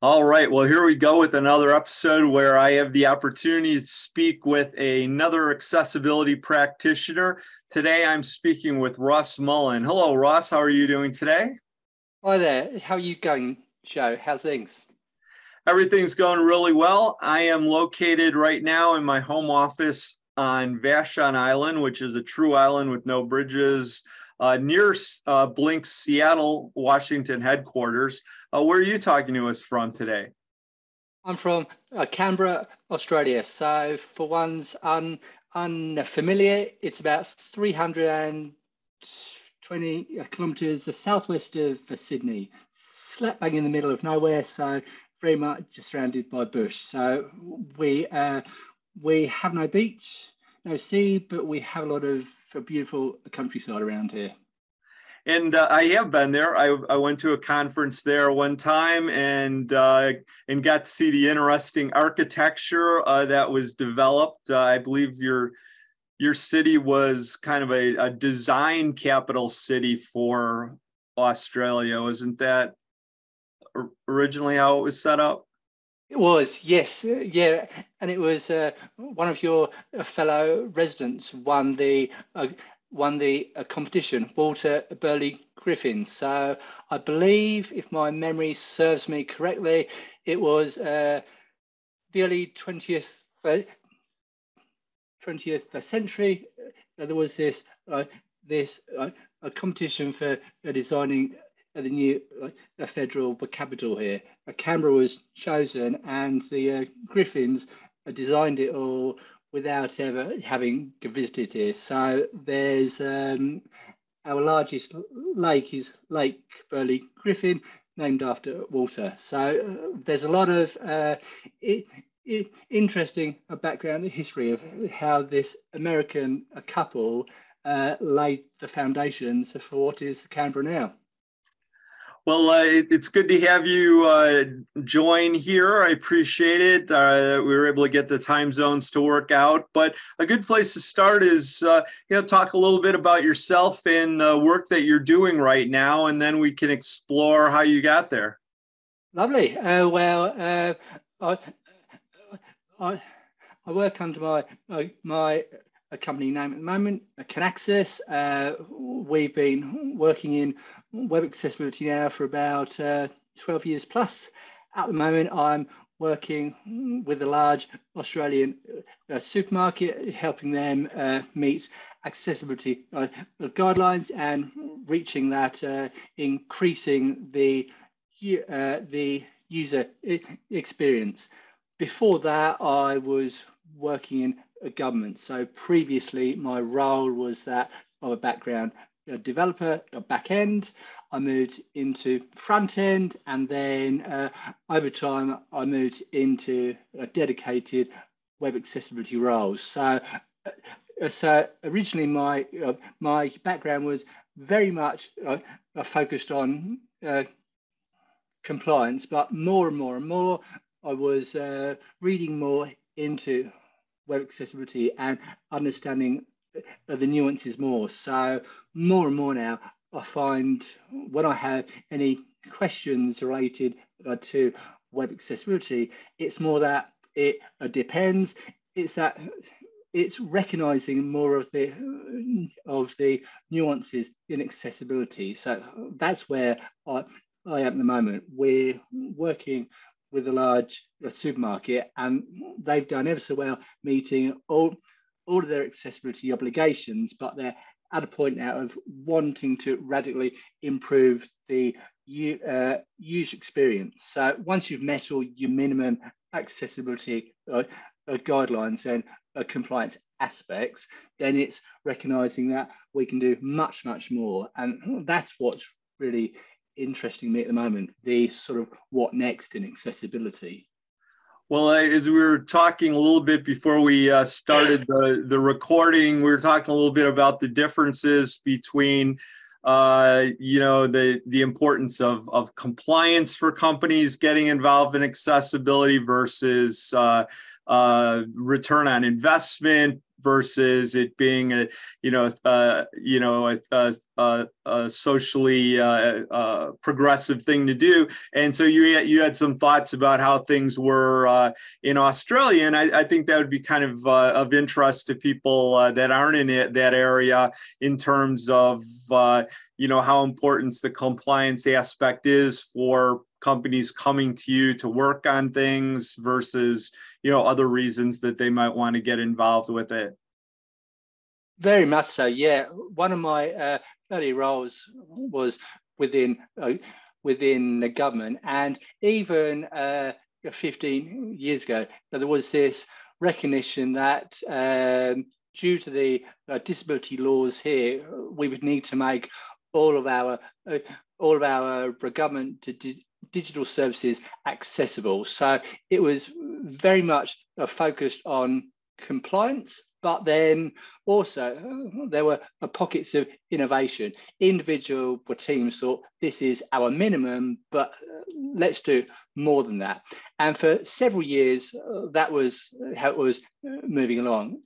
All right. Well, here we go with another episode where I have the opportunity to speak with another accessibility practitioner. Today, I'm speaking with Ross Mullen. Hello, Ross. How are you doing today? Hi there. How are you going, Joe? How's things? Everything's going really well. I am located right now in my home office on Vashon Island, which is a true island with no bridges, uh, near uh, Blink's Seattle, Washington headquarters. Uh, where are you talking to us from today? I'm from uh, Canberra, Australia. So, for ones un, unfamiliar, it's about 320 kilometres southwest of Sydney, slap bang in the middle of nowhere. So, very much surrounded by bush. So, we uh, we have no beach, no sea, but we have a lot of a beautiful countryside around here. And uh, I have been there. I, I went to a conference there one time and uh, and got to see the interesting architecture uh, that was developed. Uh, I believe your your city was kind of a, a design capital city for Australia. Wasn't that originally how it was set up? It was, yes, yeah, and it was uh, one of your fellow residents won the uh, won the uh, competition, Walter Burley Griffin. So I believe, if my memory serves me correctly, it was uh, the early twentieth uh, twentieth century. Uh, there was this this a competition for designing the new uh, federal capital here. Uh, Canberra was chosen, and the uh, Griffins designed it all without ever having visited here. So there's um, our largest lake is Lake Burley Griffin, named after Walter. So uh, there's a lot of uh, it, it, interesting background the history of how this American couple uh, laid the foundations for what is Canberra now. Well, uh, it's good to have you uh, join here. I appreciate it. Uh, we were able to get the time zones to work out, but a good place to start is uh, you know talk a little bit about yourself and the work that you're doing right now, and then we can explore how you got there. Lovely. Uh, well, uh, I, I, I work under my my a company name at the moment, CANAXESS. Uh, we've been working in web accessibility now for about uh, 12 years plus. At the moment, I'm working with a large Australian uh, supermarket, helping them uh, meet accessibility uh, guidelines and reaching that, uh, increasing the the user experience. Before that, I was working in government. So previously, my role was that of a background a developer, a back end. I moved into front end, and then uh, over time, I moved into a dedicated web accessibility roles. So, uh, so originally, my uh, my background was very much uh, focused on uh, compliance, but more and more and more, I was uh, reading more into web accessibility and understanding the nuances more. So more and more now, I find when I have any questions related to web accessibility, it's more that it depends. It's that it's recognizing more of the of the nuances in accessibility. So that's where I, I am at the moment. We're working with a large supermarket, and they've done ever so well meeting all all of their accessibility obligations, but they're at a point now of wanting to radically improve the uh, user experience. So once you've met all your minimum accessibility uh, uh, guidelines and uh, compliance aspects, then it's recognizing that we can do much, much more. And that's what's really interesting me at the moment, the sort of what next in accessibility. Well, as we were talking a little bit before we uh, started the, the recording, we were talking a little bit about the differences between, uh, you know, the the importance of of compliance for companies getting involved in accessibility versus uh, uh return on investment versus it being a you know uh, you know a, a, a socially uh, uh, progressive thing to do. And so you had, you had some thoughts about how things were uh, in Australia. And I, I, think that would be kind of uh, of interest to people that aren't in it, that area in terms of you know how important the compliance aspect is for companies coming to you to work on things versus you know other reasons that they might want to get involved with it? Very much so yeah. One of my uh, early roles was within uh, within the government and even uh, 15 years ago. There was this recognition that um, due to the uh, disability laws here we would need to make all of our uh, all of our government digital services accessible. So it was very much uh, focused on compliance, but then also uh, there were uh, pockets of innovation. Individual teams thought this is our minimum, but let's do more than that. And for several years, that was how it was moving along.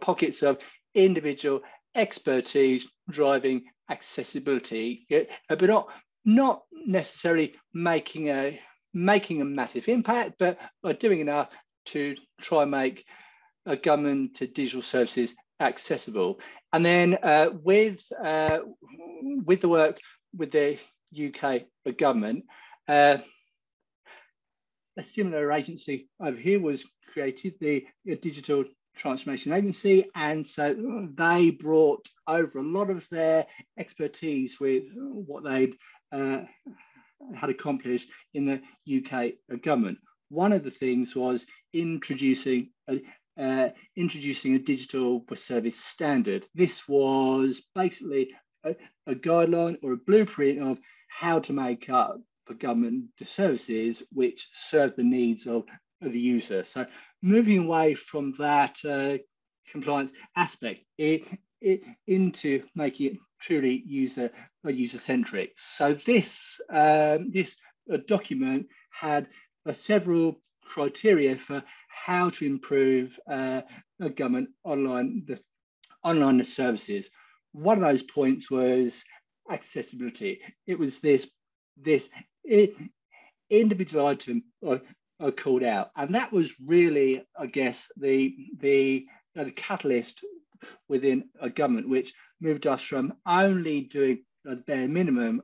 Pockets of individual expertise driving accessibility, but not not necessarily making a making a massive impact, but are doing enough to try and make a government to digital services accessible. And then uh, with uh, with the work with the UK government, uh, a similar agency over here was created, the Digital Transformation Agency, and so they brought over a lot of their expertise with what they'd uh, had accomplished in the UK government. One of the things was introducing a, uh, introducing a digital service standard. This was basically a, a, guideline or a blueprint of how to make up for government services which serve the needs of, of the user. So moving away from that uh, compliance aspect it, it, into making it truly user uh, user centric. So this um, this uh, document had uh, several criteria for how to improve uh, government online the online services. One of those points was accessibility. It was this this it, individual item uh, uh, called out, and that was really, I guess, the the, the catalyst within a government, which moved us from only doing the bare minimum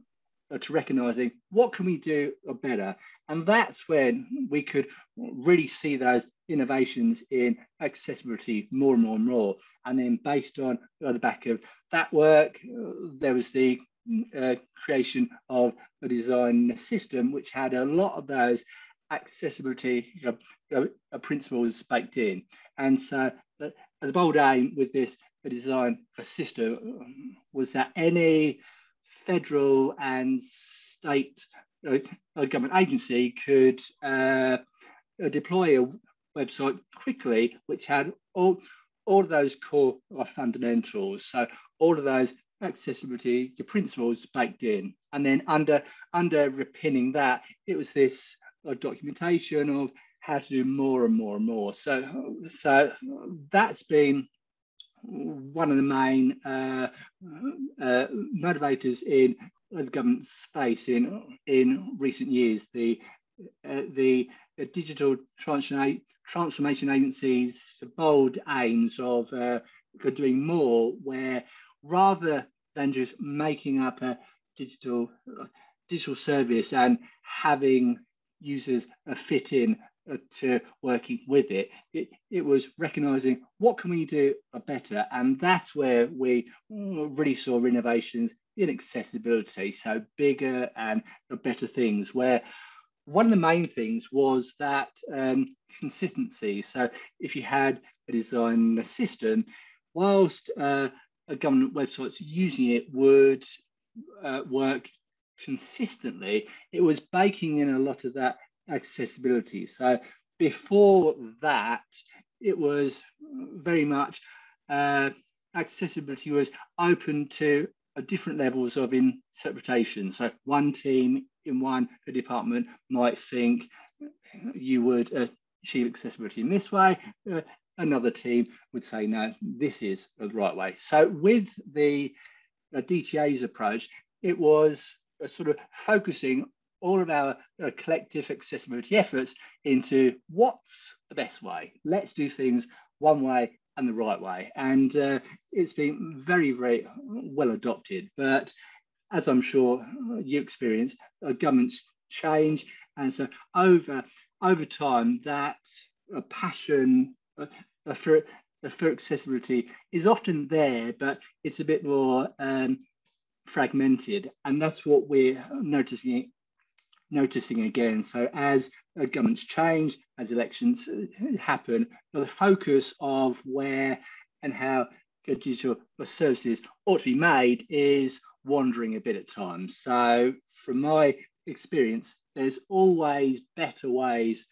to recognizing what can we do better. And that's when we could really see those innovations in accessibility more and more and more. And then based on the back of that work there was the uh, creation of a design system which had a lot of those accessibility uh, uh, principles baked in. And so uh, the bold aim with this design system was that any federal and state uh, government agency could uh, uh, deploy a website quickly, which had all, all of those core fundamentals. So all of those accessibility principles baked in. And then under underpinning that, it was this uh, documentation of how to do more and more and more. So, so that's been one of the main uh, uh, motivators in the government space in in recent years. The uh, the digital transformation transformation agencies bold aims of uh, doing more, where rather than just making up a digital digital service and having users fit in to working with it, it, it was recognizing what can we do better. And that's where we really saw innovations in accessibility. So bigger and better things where one of the main things was that um, consistency. So if you had a design system, whilst uh, a government websites using it would uh, work consistently, it was baking in a lot of that accessibility. So before that, it was very much uh, accessibility was open to different levels of interpretation. So one team in one department might think you would achieve accessibility in this way. Uh, another team would say, no, this is the right way. So with the uh, DTA's approach, it was uh, sort of focusing all of our collective accessibility efforts into what's the best way. Let's do things one way and the right way. And uh, it's been very, very well adopted. But as I'm sure you experience, uh, governments change. And so over, over time, that uh, passion uh, uh, for, uh, for accessibility is often there, but it's a bit more um, fragmented. And that's what we're noticing noticing again. So as governments change, as elections uh, happen, the focus of where and how digital services ought to be made is wandering a bit at times. So from my experience, there's always better ways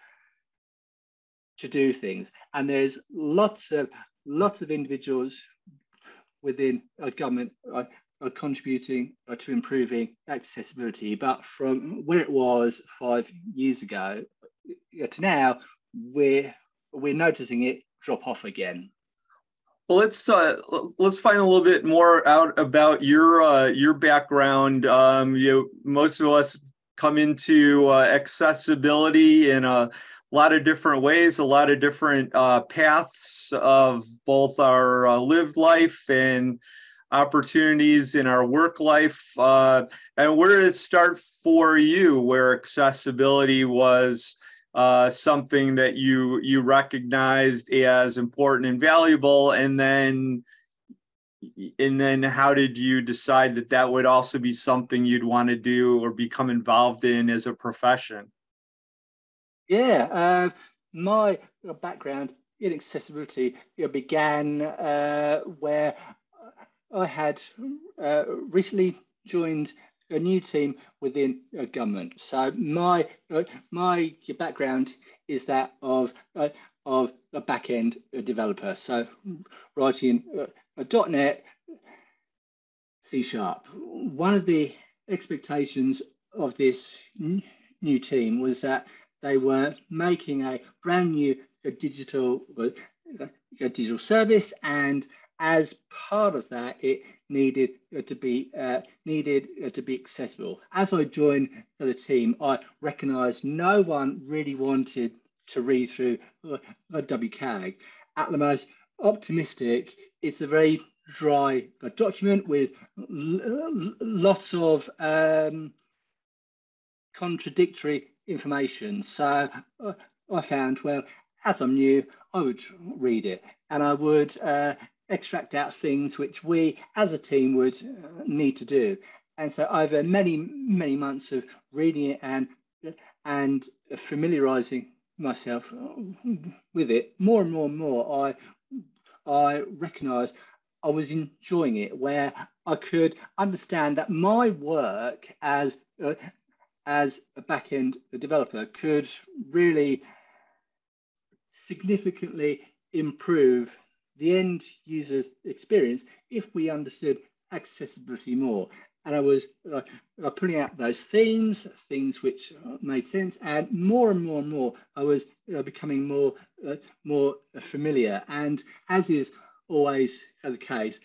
to do things. And there's lots of lots of individuals within a government uh, are contributing uh, to improving accessibility. But from where it was five years ago to now, we're we're noticing it drop off again. Well, let's uh, let's find a little bit more out about your uh, your background. Um, you most of us come into uh, accessibility in a lot of different ways, a lot of different uh, paths of both our uh, lived life and opportunities in our work life. Uh, and where did it start for you, where accessibility was uh, something that you you recognized as important and valuable, and then and then how did you decide that that would also be something you'd want to do or become involved in as a profession? Yeah, uh, my background in accessibility began uh, where I had uh, recently joined a new team within a government. So my uh, my background is that of uh, of a back end developer. So writing uh, a .NET, C sharp. One of the expectations of this new team was that they were making a brand new digital a digital service and as part of that, it needed uh, to be uh, needed uh, to be accessible. As I joined the team, I recognised no one really wanted to read through a WCAG. At the most optimistic, it's a very dry document with lots of um, contradictory information. So uh, I found, well, as I'm new, I would read it and I would uh, extract out things which we as a team would uh, need to do. And so over many, many months of reading it and, and familiarizing myself with it, more and more and more, I, I recognized I was enjoying it where I could understand that my work as, uh, as a back-end developer could really significantly improve the end user's experience if we understood accessibility more. And I was uh, uh, putting out those themes, things which uh, made sense, and more and more and more, I was uh, becoming more uh, more familiar. And as is always the case,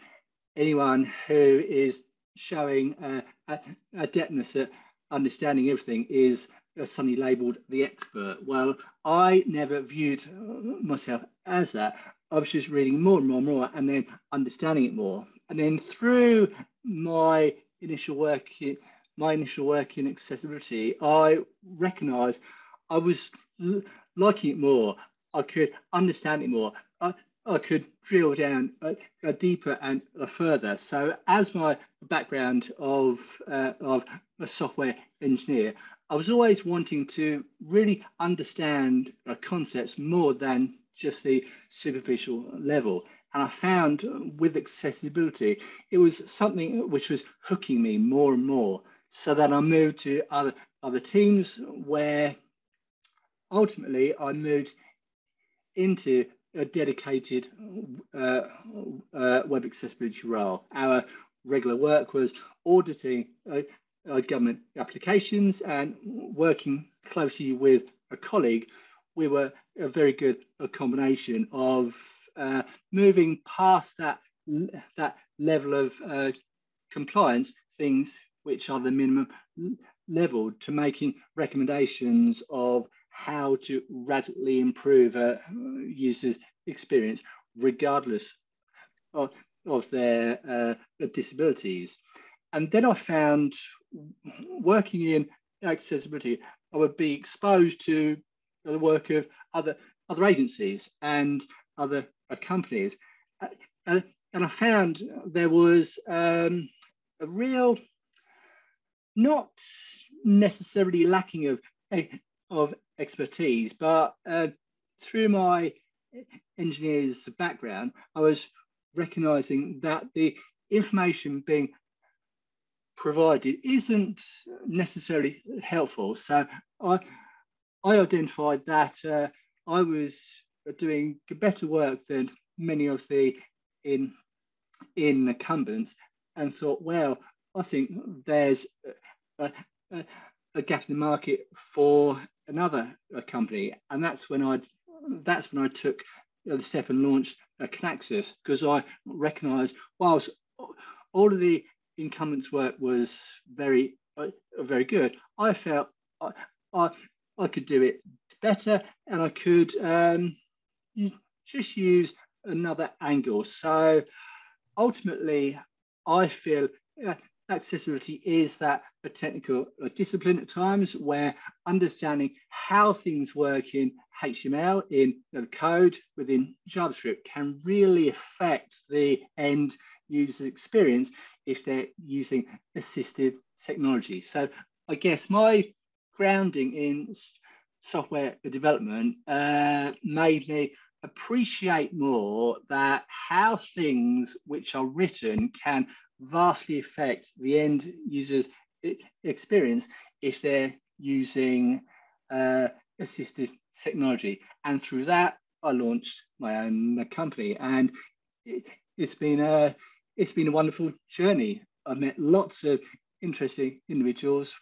anyone who is showing uh, adeptness at understanding everything is suddenly labelled the expert. Well, I never viewed myself as that. I was just reading more and more and more and then understanding it more. And then through my initial work, my initial work in accessibility, I recognized I was liking it more. I could understand it more. I, I could drill down uh, deeper and uh, further. So, as my background of uh, of a software engineer, I was always wanting to really understand uh, concepts more than just the superficial level. And I found with accessibility, it was something which was hooking me more and more. So that I moved to other other teams where ultimately, I moved into a dedicated uh, uh, web accessibility role. Our regular work was auditing uh, uh, government applications and working closely with a colleague. We were a very good combination of uh, moving past that that level of uh, compliance, things which are the minimum level, to making recommendations of how to radically improve a user's experience, regardless of, of their uh, disabilities. And then I found working in accessibility, I would be exposed to the work of other other agencies and other uh, companies, uh, and I found there was um, a real, not necessarily lacking of of expertise, but uh, through my engineer's background, I was recognizing that the information being provided isn't necessarily helpful. So I, I identified that uh, I was doing better work than many of the in in incumbents and thought, well, I think there's a, a, a gap in the market for another company, and that's when I that's when I took the step and launched CANAXESS because I recognised whilst all of the incumbents' work was very uh, very good, I felt I I could do it better, and I could um, just use another angle. So ultimately, I feel accessibility is that a technical discipline at times where understanding how things work in HTML, in code within JavaScript can really affect the end user experience if they're using assistive technology. So I guess my grounding in software development uh, made me appreciate more that how things which are written can vastly affect the end user's experience if they're using uh, assistive technology. And through that, I launched my own company, and it, has been a it's been a wonderful journey. I've met lots of interesting individuals,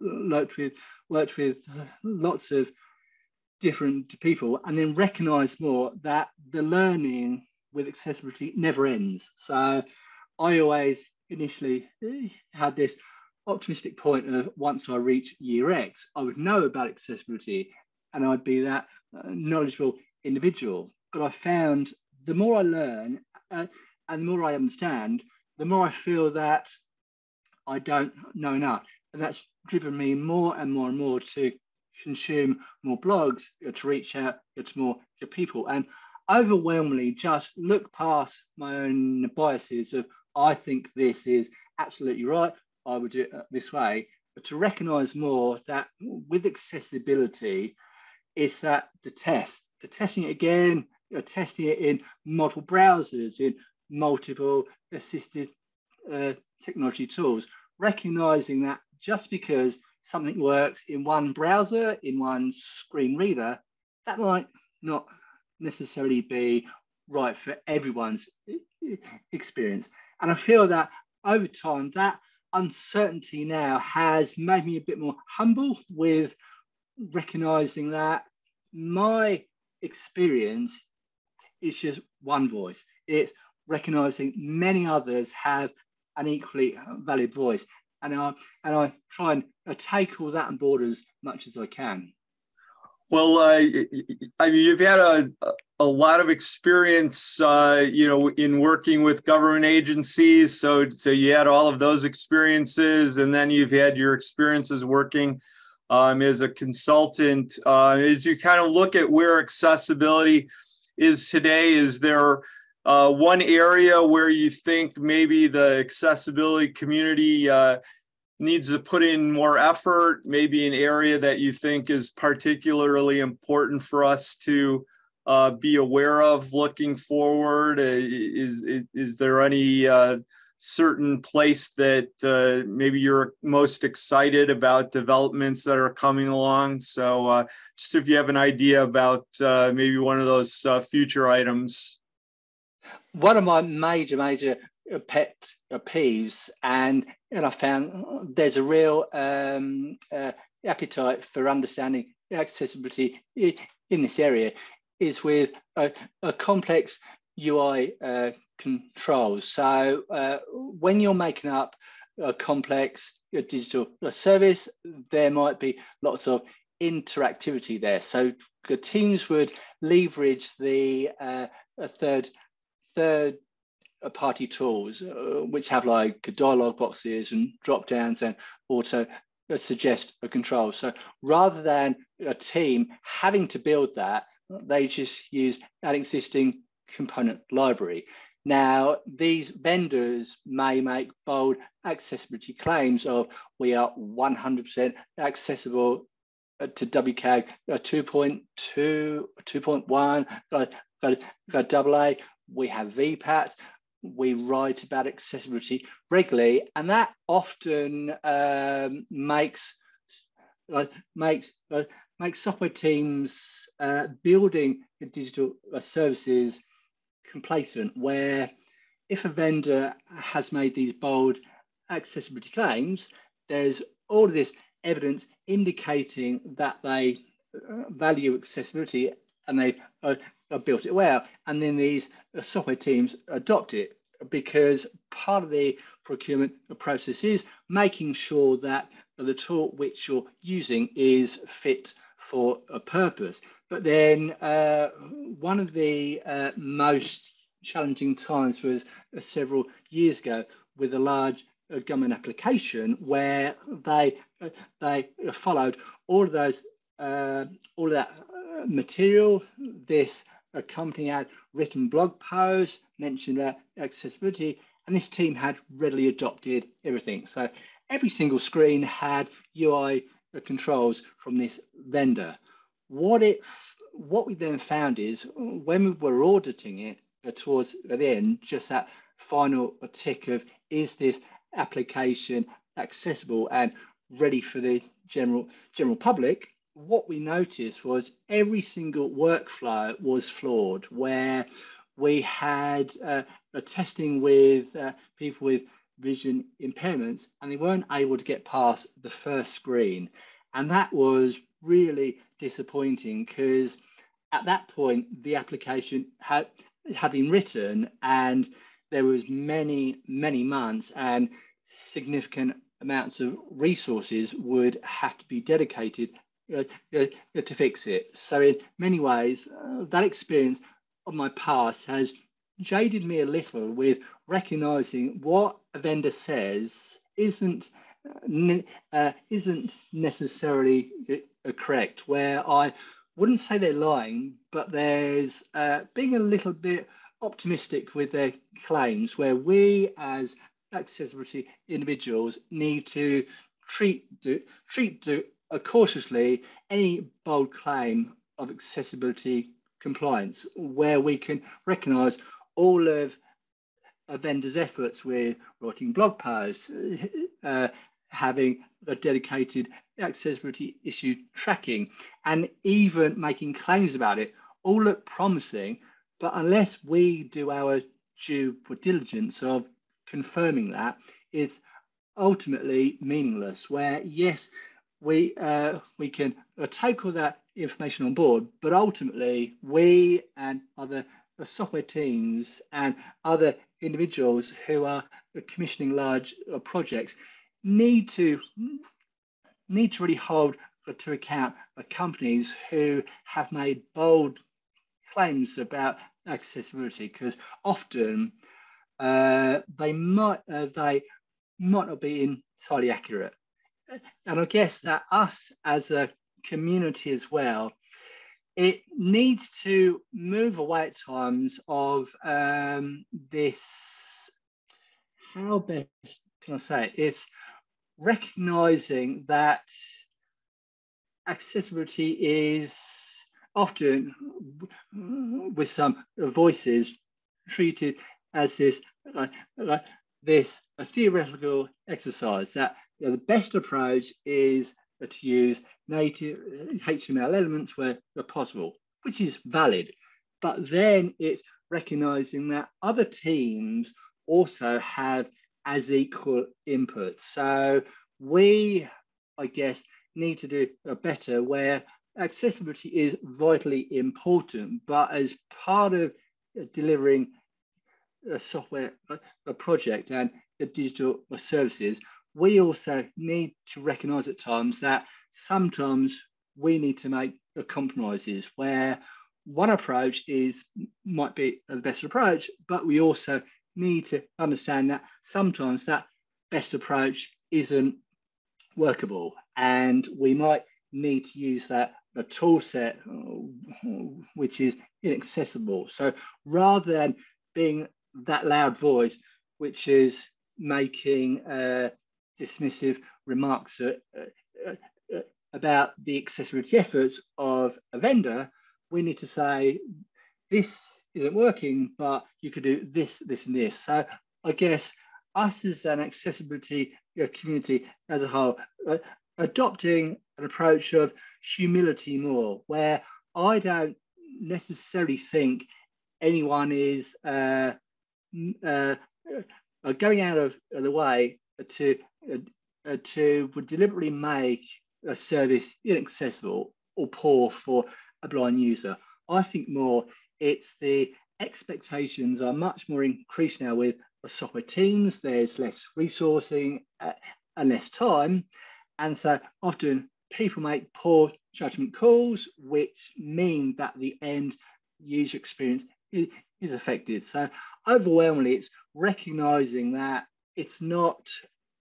worked with worked with lots of different people and then recognize more that the learning with accessibility never ends. So I always initially eh, had this optimistic point of once I reach year X, I would know about accessibility and I'd be that uh, knowledgeable individual. But I found the more I learn uh, and the more I understand, the more I feel that I don't know enough. And that's driven me more and more and more to consume more blogs, to reach out to more to people, and overwhelmingly just look past my own biases of I think this is absolutely right. I would do it this way, but to recognise more that with accessibility, it's that the test, the testing it again, you're testing it in multiple browsers, in multiple assisted uh, technology tools, recognizing that just because something works in one browser, in one screen reader, that might not necessarily be right for everyone's experience. And I feel that over time, that uncertainty now has made me a bit more humble with recognizing that my experience is just one voice. It's recognizing many others have an equally valid voice and I and I try and take all that on board as much as I can. Well, uh, I mean, you've had a a lot of experience, uh, you know, in working with government agencies. So, so you had all of those experiences, and then you've had your experiences working um, as a consultant. Uh, as you kind of look at where accessibility is today, is there uh, one area where you think maybe the accessibility community uh, needs to put in more effort, maybe an area that you think is particularly important for us to uh, be aware of looking forward? Uh, is, is, is there any uh, certain place that uh, maybe you're most excited about developments that are coming along. So uh, just if you have an idea about uh, maybe one of those future items. One of my major, major pet peeves, and and I found there's a real um, uh, appetite for understanding accessibility in this area, is with a, a complex UI uh, controls. So uh, when you're making up a complex digital service, there might be lots of interactivity there. So the teams would leverage the uh, third third party tools, uh, which have like dialog boxes and drop downs and auto uh, suggest a control. So rather than a team having to build that, they just use an existing component library. Now, these vendors may make bold accessibility claims of we are 100% accessible uh, to WCAG uh, 2.2, 2.1, got, got, got AA. We have VPATs. We write about accessibility regularly, and that often um, makes uh, makes uh, makes software teams uh, building digital uh, services complacent where if a vendor has made these bold accessibility claims, there's all of this evidence indicating that they uh, value accessibility and they've uh, built it well. And then these software teams adopt it because part of the procurement process is making sure that the tool which you're using is fit for a purpose. But then uh, one of the uh, most challenging times was uh, several years ago with a large uh, government application where they uh, they followed all of those uh, all of that material. This company had written blog posts mentioned about accessibility, and this team had readily adopted everything. So every single screen had UI controls from this vendor. What it what we then found is when we were auditing it uh, towards the end, just that final tick of is this application accessible and ready for the general general public? What we noticed was every single workflow was flawed, where we had uh, a testing with uh, people with vision impairments and they weren't able to get past the first screen. And that was really disappointing because at that point, the application had, had been written and there was many, many months and significant amounts of resources would have to be dedicated uh, uh, to fix it. So in many ways, uh, that experience of my past has jaded me a little with recognizing what a vendor says isn't uh, isn't necessarily uh, correct. Where I wouldn't say they're lying, but there's uh, being a little bit optimistic with their claims, where we as accessibility individuals need to treat do, treat do, uh, cautiously any bold claim of accessibility compliance, where we can recognise all of a vendor's efforts with writing blog posts, uh, having a dedicated accessibility issue tracking, and even making claims about it all look promising. But unless we do our due diligence of confirming that, it's ultimately meaningless. Where yes, we uh, we can uh, take all that information on board, but ultimately we and other uh, software teams and other individuals who are commissioning large uh, projects need to need to really hold to account companies who have made bold claims about accessibility because often uh, they might uh, they might not be entirely accurate and i guess that us as a community as well it needs to move away at times of um, this how best can i say it? it's recognizing that accessibility is often with some voices treated as this like this a theoretical exercise that you know, the best approach is to use native uh, HTML elements where, where possible, which is valid. But then it's recognizing that other teams also have as equal input. So we, I guess, need to do a better where accessibility is vitally important, but as part of uh, delivering a software a project and digital services, we also need to recognize at times that sometimes we need to make compromises where one approach is might be the best approach, but we also need to understand that sometimes that best approach isn't workable. And we might need to use that a tool set which is inaccessible. So rather than being that loud voice which is making uh, dismissive remarks uh, uh, uh, about the accessibility efforts of a vendor we need to say this isn't working, but you could do this, this, and this. So I guess us as an accessibility community as a whole, uh, adopting an approach of humility more, where I don't necessarily think anyone is uh, uh, uh going out of, the way to uh, to deliberately make a service inaccessible or poor for a blind user. I think more it's the expectations are much more increased now with software teams. There's less resourcing uh, and less time. And so often people make poor judgment calls, which mean that the end user experience is, is affected. So overwhelmingly, it's recognizing that it's not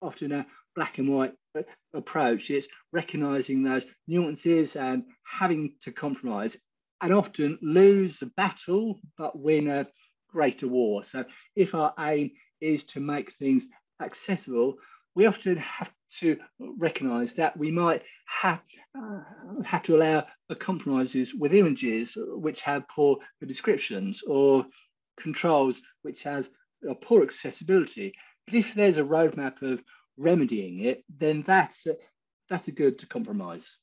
often a black and white approach. It's recognizing those nuances and having to compromise and often lose a battle but win a greater war. So if our aim is to make things accessible, we often have to recognize that we might have, uh, have to allow compromises with images which have poor descriptions or controls which have poor accessibility. But if there's a roadmap of remedying it, then that's a, that's a good compromise.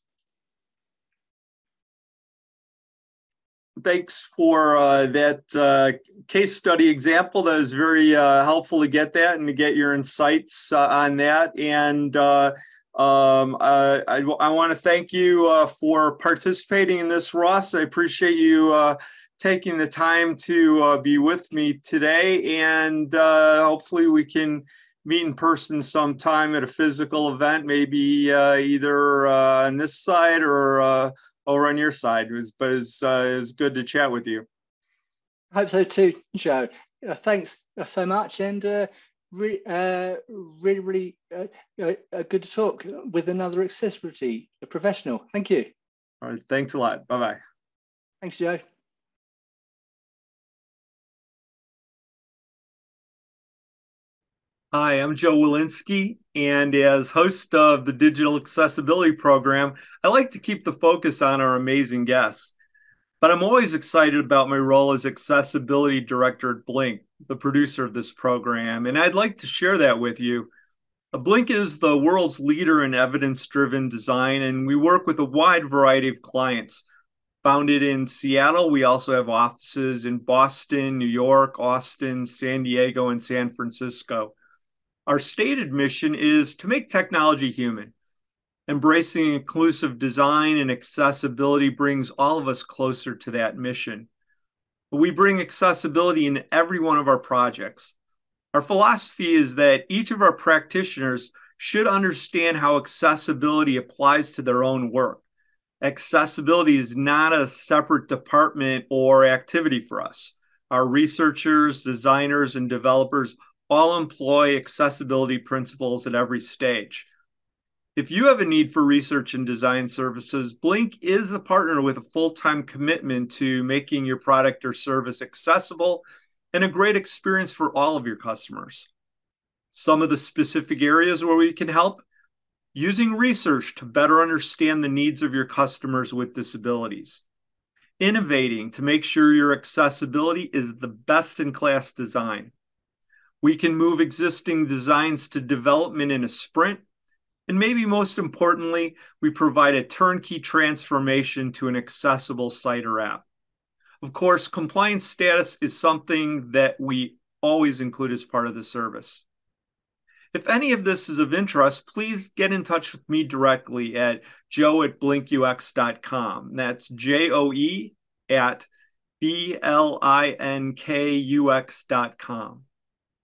thanks for uh, that uh, case study example. That was very uh, helpful to get that and to get your insights uh, on that. And uh, um, uh, I, I want to thank you for participating in this, Ross. I appreciate you taking the time to be with me today. And hopefully, we can meet in person sometime at a physical event, maybe either on this side or over on your side. It was, but it's, uh, it good to chat with you. I hope so too, Joe. Uh, thanks so much, and uh, re- uh, really, really uh, uh, good to talk with another accessibility professional. Thank you. All right, thanks a lot. Bye bye. Thanks, Joe. Hi, I'm Joe Welinske, and as host of the Digital Accessibility Program, I like to keep the focus on our amazing guests. But I'm always excited about my role as Accessibility Director at Blink, the producer of this program, and I'd like to share that with you. Blink is the world's leader in evidence driven design, and we work with a wide variety of clients. Founded in Seattle, we also have offices in Boston, New York, Austin, San Diego, and San Francisco. Our stated mission is to make technology human. Embracing inclusive design and accessibility brings all of us closer to that mission. We bring accessibility in every one of our projects. Our philosophy is that each of our practitioners should understand how accessibility applies to their own work. Accessibility is not a separate department or activity for us. Our researchers, designers, and developers all employ accessibility principles at every stage. If you have a need for research and design services, Blink is a partner with a full time commitment to making your product or service accessible and a great experience for all of your customers. Some of the specific areas where we can help using research to better understand the needs of your customers with disabilities, innovating to make sure your accessibility is the best in class design We can move existing designs to development in a sprint. And maybe most importantly, we provide a turnkey transformation to an accessible site or app. Of course, compliance status is something that we always include as part of the service. If any of this is of interest, please get in touch with me directly at joe at blinkux.com. That's J O E at B L I N K U X.com.